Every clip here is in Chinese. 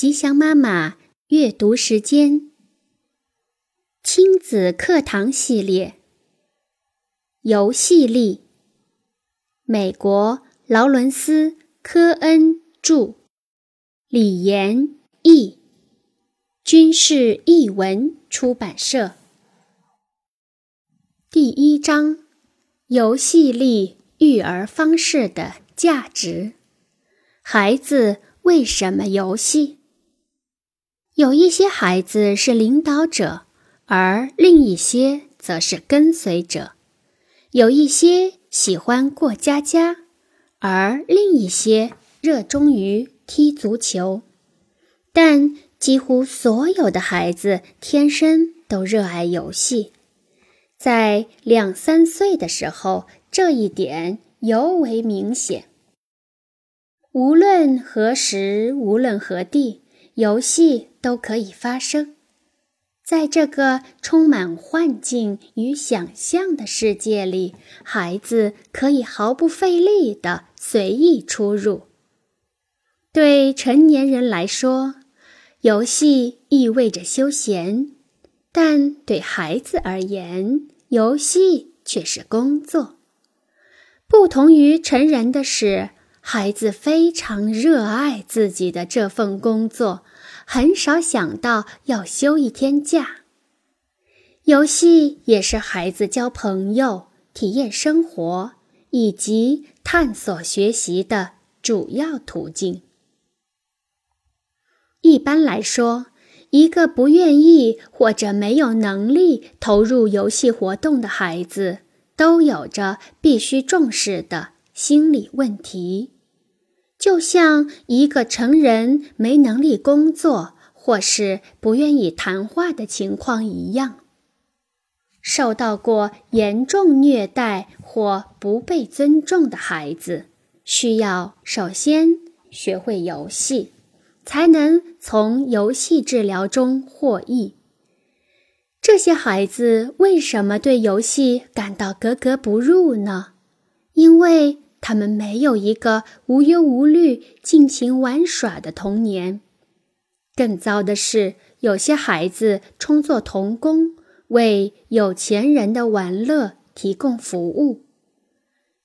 吉祥妈妈阅读时间，亲子课堂系列，游戏力。美国劳伦斯·科恩著，李延译，军事译文出版社。第一章：游戏力育儿方式的价值。孩子为什么游戏？有一些孩子是领导者，而另一些则是跟随者；有一些喜欢过家家，而另一些热衷于踢足球。但几乎所有的孩子天生都热爱游戏，在两三岁的时候，这一点尤为明显。无论何时，无论何地。游戏都可以发生，在这个充满幻境与想象的世界里，孩子可以毫不费力地随意出入。对成年人来说，游戏意味着休闲，但对孩子而言，游戏却是工作。不同于成人的是，孩子非常热爱自己的这份工作。很少想到要休一天假。游戏也是孩子交朋友、体验生活以及探索学习的主要途径。一般来说，一个不愿意或者没有能力投入游戏活动的孩子，都有着必须重视的心理问题。就像一个成人没能力工作或是不愿意谈话的情况一样，受到过严重虐待或不被尊重的孩子，需要首先学会游戏，才能从游戏治疗中获益。这些孩子为什么对游戏感到格格不入呢？因为。他们没有一个无忧无虑、尽情玩耍的童年。更糟的是，有些孩子充作童工，为有钱人的玩乐提供服务。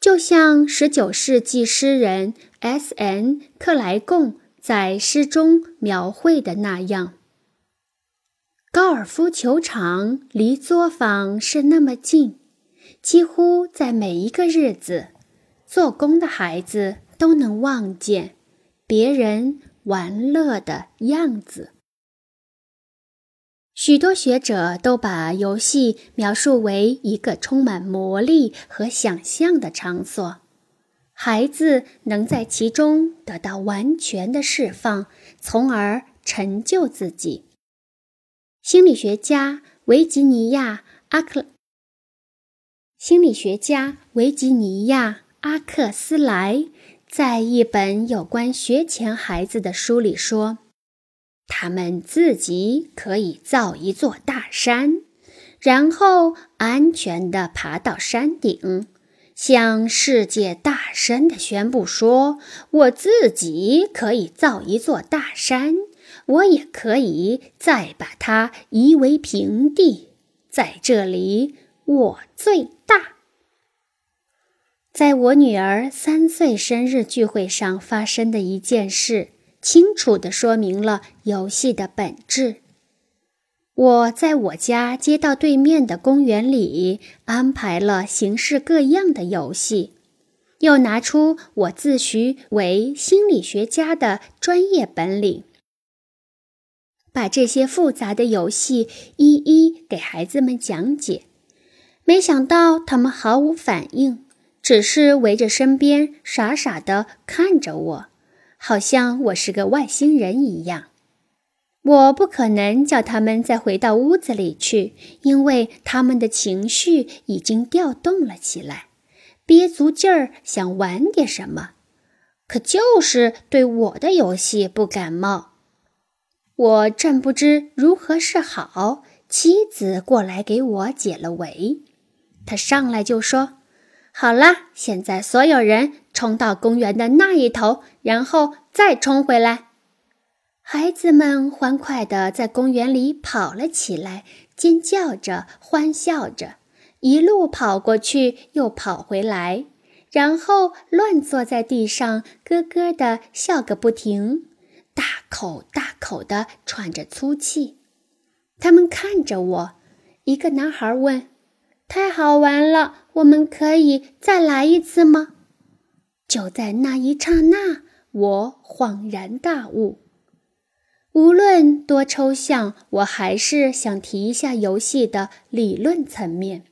就像19世纪诗人 S.N. 克莱贡在诗中描绘的那样：“高尔夫球场离作坊是那么近，几乎在每一个日子。”做工的孩子都能望见别人玩乐的样子。许多学者都把游戏描述为一个充满魔力和想象的场所，孩子能在其中得到完全的释放，从而成就自己。心理学家维吉尼亚·阿克，心理学家维吉尼亚。阿克斯莱在一本有关学前孩子的书里说：“他们自己可以造一座大山，然后安全地爬到山顶，向世界大声地宣布说：‘我自己可以造一座大山，我也可以再把它夷为平地，在这里我最大。’”在我女儿三岁生日聚会上发生的一件事，清楚地说明了游戏的本质。我在我家街道对面的公园里安排了形式各样的游戏，又拿出我自诩为心理学家的专业本领，把这些复杂的游戏一一给孩子们讲解。没想到他们毫无反应。只是围着身边傻傻的看着我，好像我是个外星人一样。我不可能叫他们再回到屋子里去，因为他们的情绪已经调动了起来，憋足劲儿想玩点什么，可就是对我的游戏不感冒。我正不知如何是好，妻子过来给我解了围。她上来就说。好了，现在所有人冲到公园的那一头，然后再冲回来。孩子们欢快地在公园里跑了起来，尖叫着，欢笑着，一路跑过去又跑回来，然后乱坐在地上，咯咯地笑个不停，大口大口地喘着粗气。他们看着我，一个男孩问：“太好玩了，我们可以再来一次吗？”就在那一刹那，我恍然大悟。无论多抽象，我还是想提一下游戏的理论层面。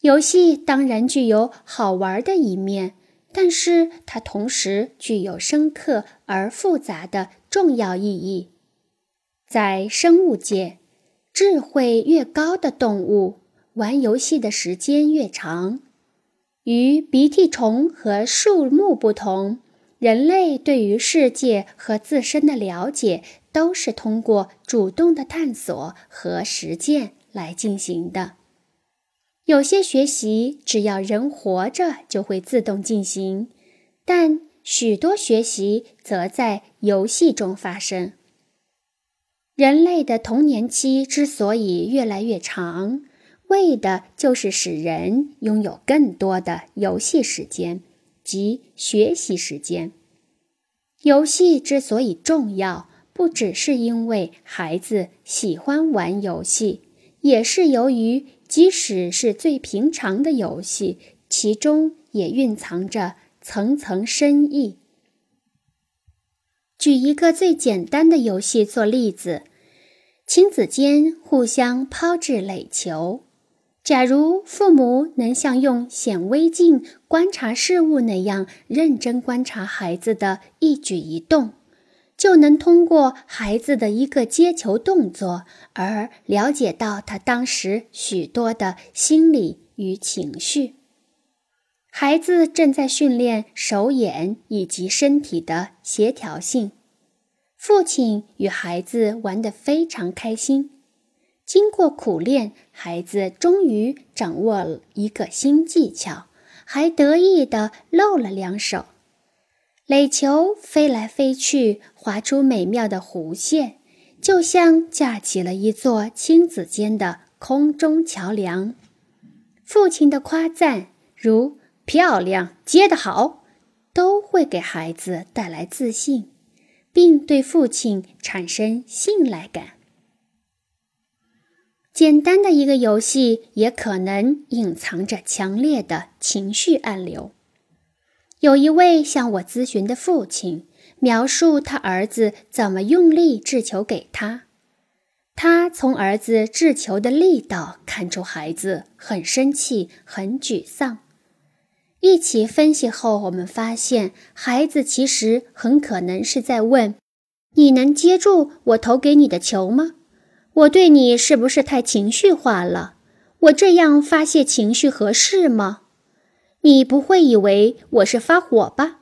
游戏当然具有好玩的一面，但是它同时具有深刻而复杂的重要意义。在生物界，智慧越高的动物玩游戏的时间越长。与鼻涕虫和树木不同，人类对于世界和自身的了解。都是通过主动的探索和实践来进行的。有些学习只要人活着就会自动进行，但许多学习则在游戏中发生。人类的童年期之所以越来越长，为的就是使人拥有更多的游戏时间及学习时间。游戏之所以重要。不只是因为孩子喜欢玩游戏，也是由于即使是最平常的游戏，其中也蕴藏着层层深意。举一个最简单的游戏做例子：亲子间互相抛掷垒球。假如父母能像用显微镜观察事物那样认真观察孩子的一举一动。就能通过孩子的一个接球动作而了解到他当时许多的心理与情绪。孩子正在训练手眼以及身体的协调性。父亲与孩子玩得非常开心。经过苦练，孩子终于掌握了一个新技巧，还得意地露了两手。垒球飞来飞去，划出美妙的弧线，就像架起了一座亲子间的空中桥梁。父亲的夸赞，如“漂亮，接得好”，都会给孩子带来自信，并对父亲产生信赖感。简单的一个游戏，也可能隐藏着强烈的情绪暗流。有一位向我咨询的父亲描述他儿子怎么用力掷球给他，他从儿子掷球的力道看出孩子很生气、很沮丧。一起分析后，我们发现孩子其实很可能是在问：“你能接住我投给你的球吗？我对你是不是太情绪化了？我这样发泄情绪合适吗？”你不会以为我是发火吧？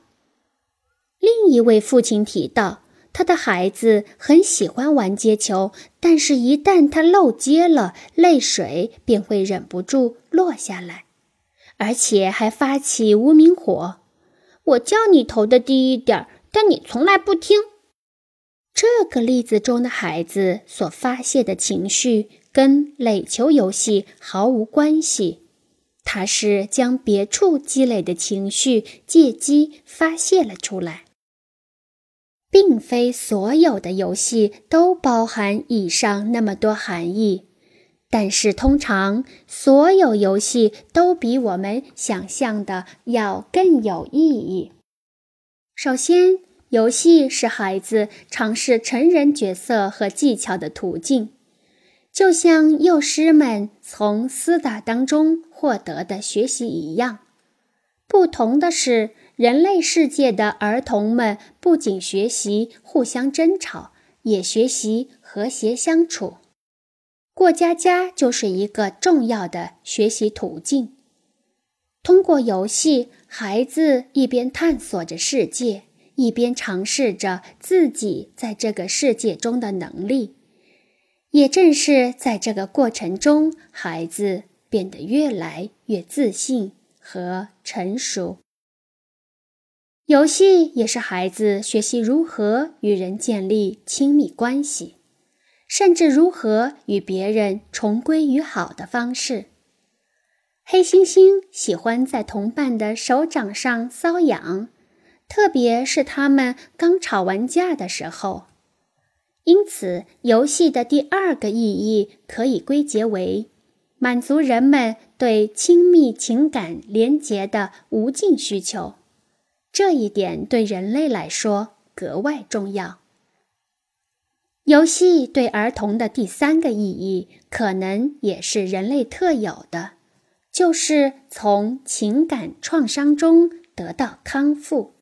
另一位父亲提到，他的孩子很喜欢玩接球，但是，一旦他漏接了，泪水便会忍不住落下来，而且还发起无名火。我叫你投的低一点，但你从来不听。这个例子中的孩子所发泄的情绪跟垒球游戏毫无关系。他是将别处积累的情绪借机发泄了出来，并非所有的游戏都包含以上那么多含义，但是通常所有游戏都比我们想象的要更有意义。首先，游戏是孩子尝试成人角色和技巧的途径。就像幼师们从厮打当中获得的学习一样，不同的是，人类世界的儿童们不仅学习互相争吵，也学习和谐相处。过家家就是一个重要的学习途径。通过游戏，孩子一边探索着世界，一边尝试着自己在这个世界中的能力。也正是在这个过程中，孩子变得越来越自信和成熟。游戏也是孩子学习如何与人建立亲密关系，甚至如何与别人重归于好的方式。黑猩猩喜欢在同伴的手掌上搔痒，特别是他们刚吵完架的时候。因此，游戏的第二个意义可以归结为满足人们对亲密情感连结的无尽需求。这一点对人类来说格外重要。游戏对儿童的第三个意义，可能也是人类特有的，就是从情感创伤中得到康复。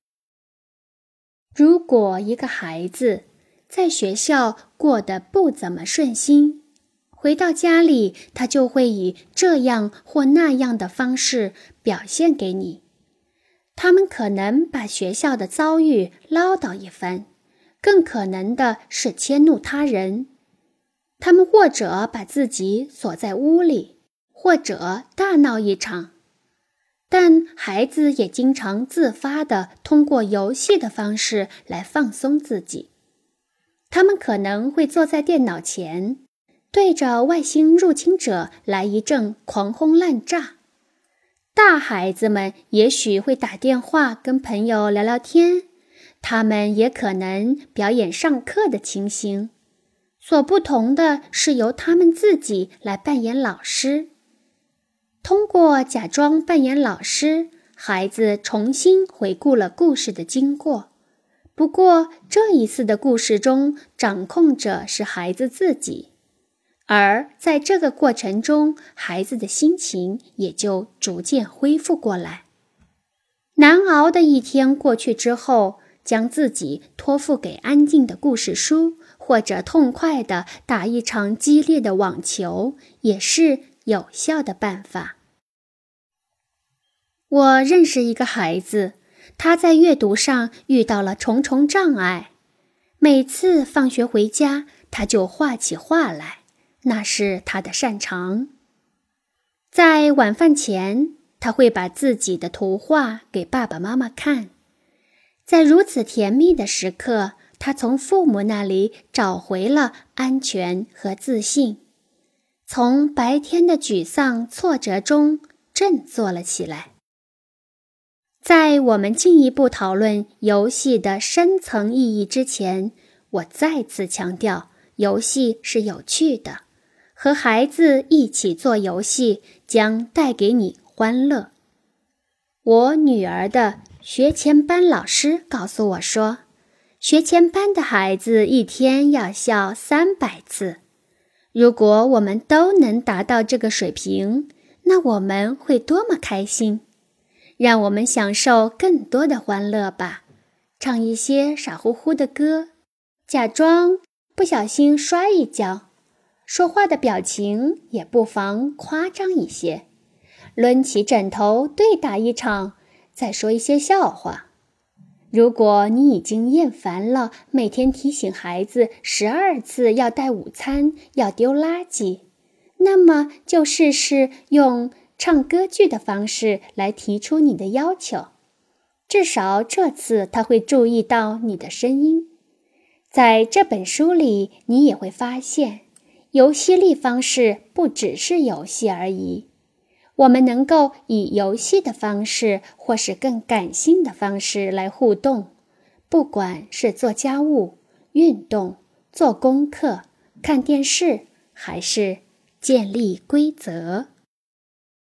如果一个孩子，在学校过得不怎么顺心，回到家里，他就会以这样或那样的方式表现给你。他们可能把学校的遭遇唠叨一番，更可能的是迁怒他人。他们或者把自己锁在屋里，或者大闹一场。但孩子也经常自发地通过游戏的方式来放松自己。他们可能会坐在电脑前，对着外星入侵者来一阵狂轰滥炸。大孩子们也许会打电话跟朋友聊聊天，他们也可能表演上课的情形。所不同的是，由他们自己来扮演老师。通过假装扮演老师，孩子重新回顾了故事的经过。不过，这一次的故事中，掌控者是孩子自己，而在这个过程中，孩子的心情也就逐渐恢复过来。难熬的一天过去之后，将自己托付给安静的故事书，或者痛快地打一场激烈的网球，也是有效的办法。我认识一个孩子。他在阅读上遇到了重重障碍，每次放学回家，他就画起画来，那是他的擅长。在晚饭前，他会把自己的图画给爸爸妈妈看。在如此甜蜜的时刻，他从父母那里找回了安全和自信，从白天的沮丧挫折中振作了起来。在我们进一步讨论游戏的深层意义之前，我再次强调，游戏是有趣的，和孩子一起做游戏将带给你欢乐。我女儿的学前班老师告诉我说，学前班的孩子一天要笑三百次。如果我们都能达到这个水平，那我们会多么开心！让我们享受更多的欢乐吧，唱一些傻乎乎的歌，假装不小心摔一跤，说话的表情也不妨夸张一些，抡起枕头对打一场，再说一些笑话。如果你已经厌烦了每天提醒孩子十二次要带午餐、要丢垃圾，那么就试试用。唱歌剧的方式来提出你的要求，至少这次他会注意到你的声音。在这本书里，你也会发现，游戏力方式不只是游戏而已。我们能够以游戏的方式，或是更感性的方式来互动，不管是做家务、运动、做功课、看电视，还是建立规则。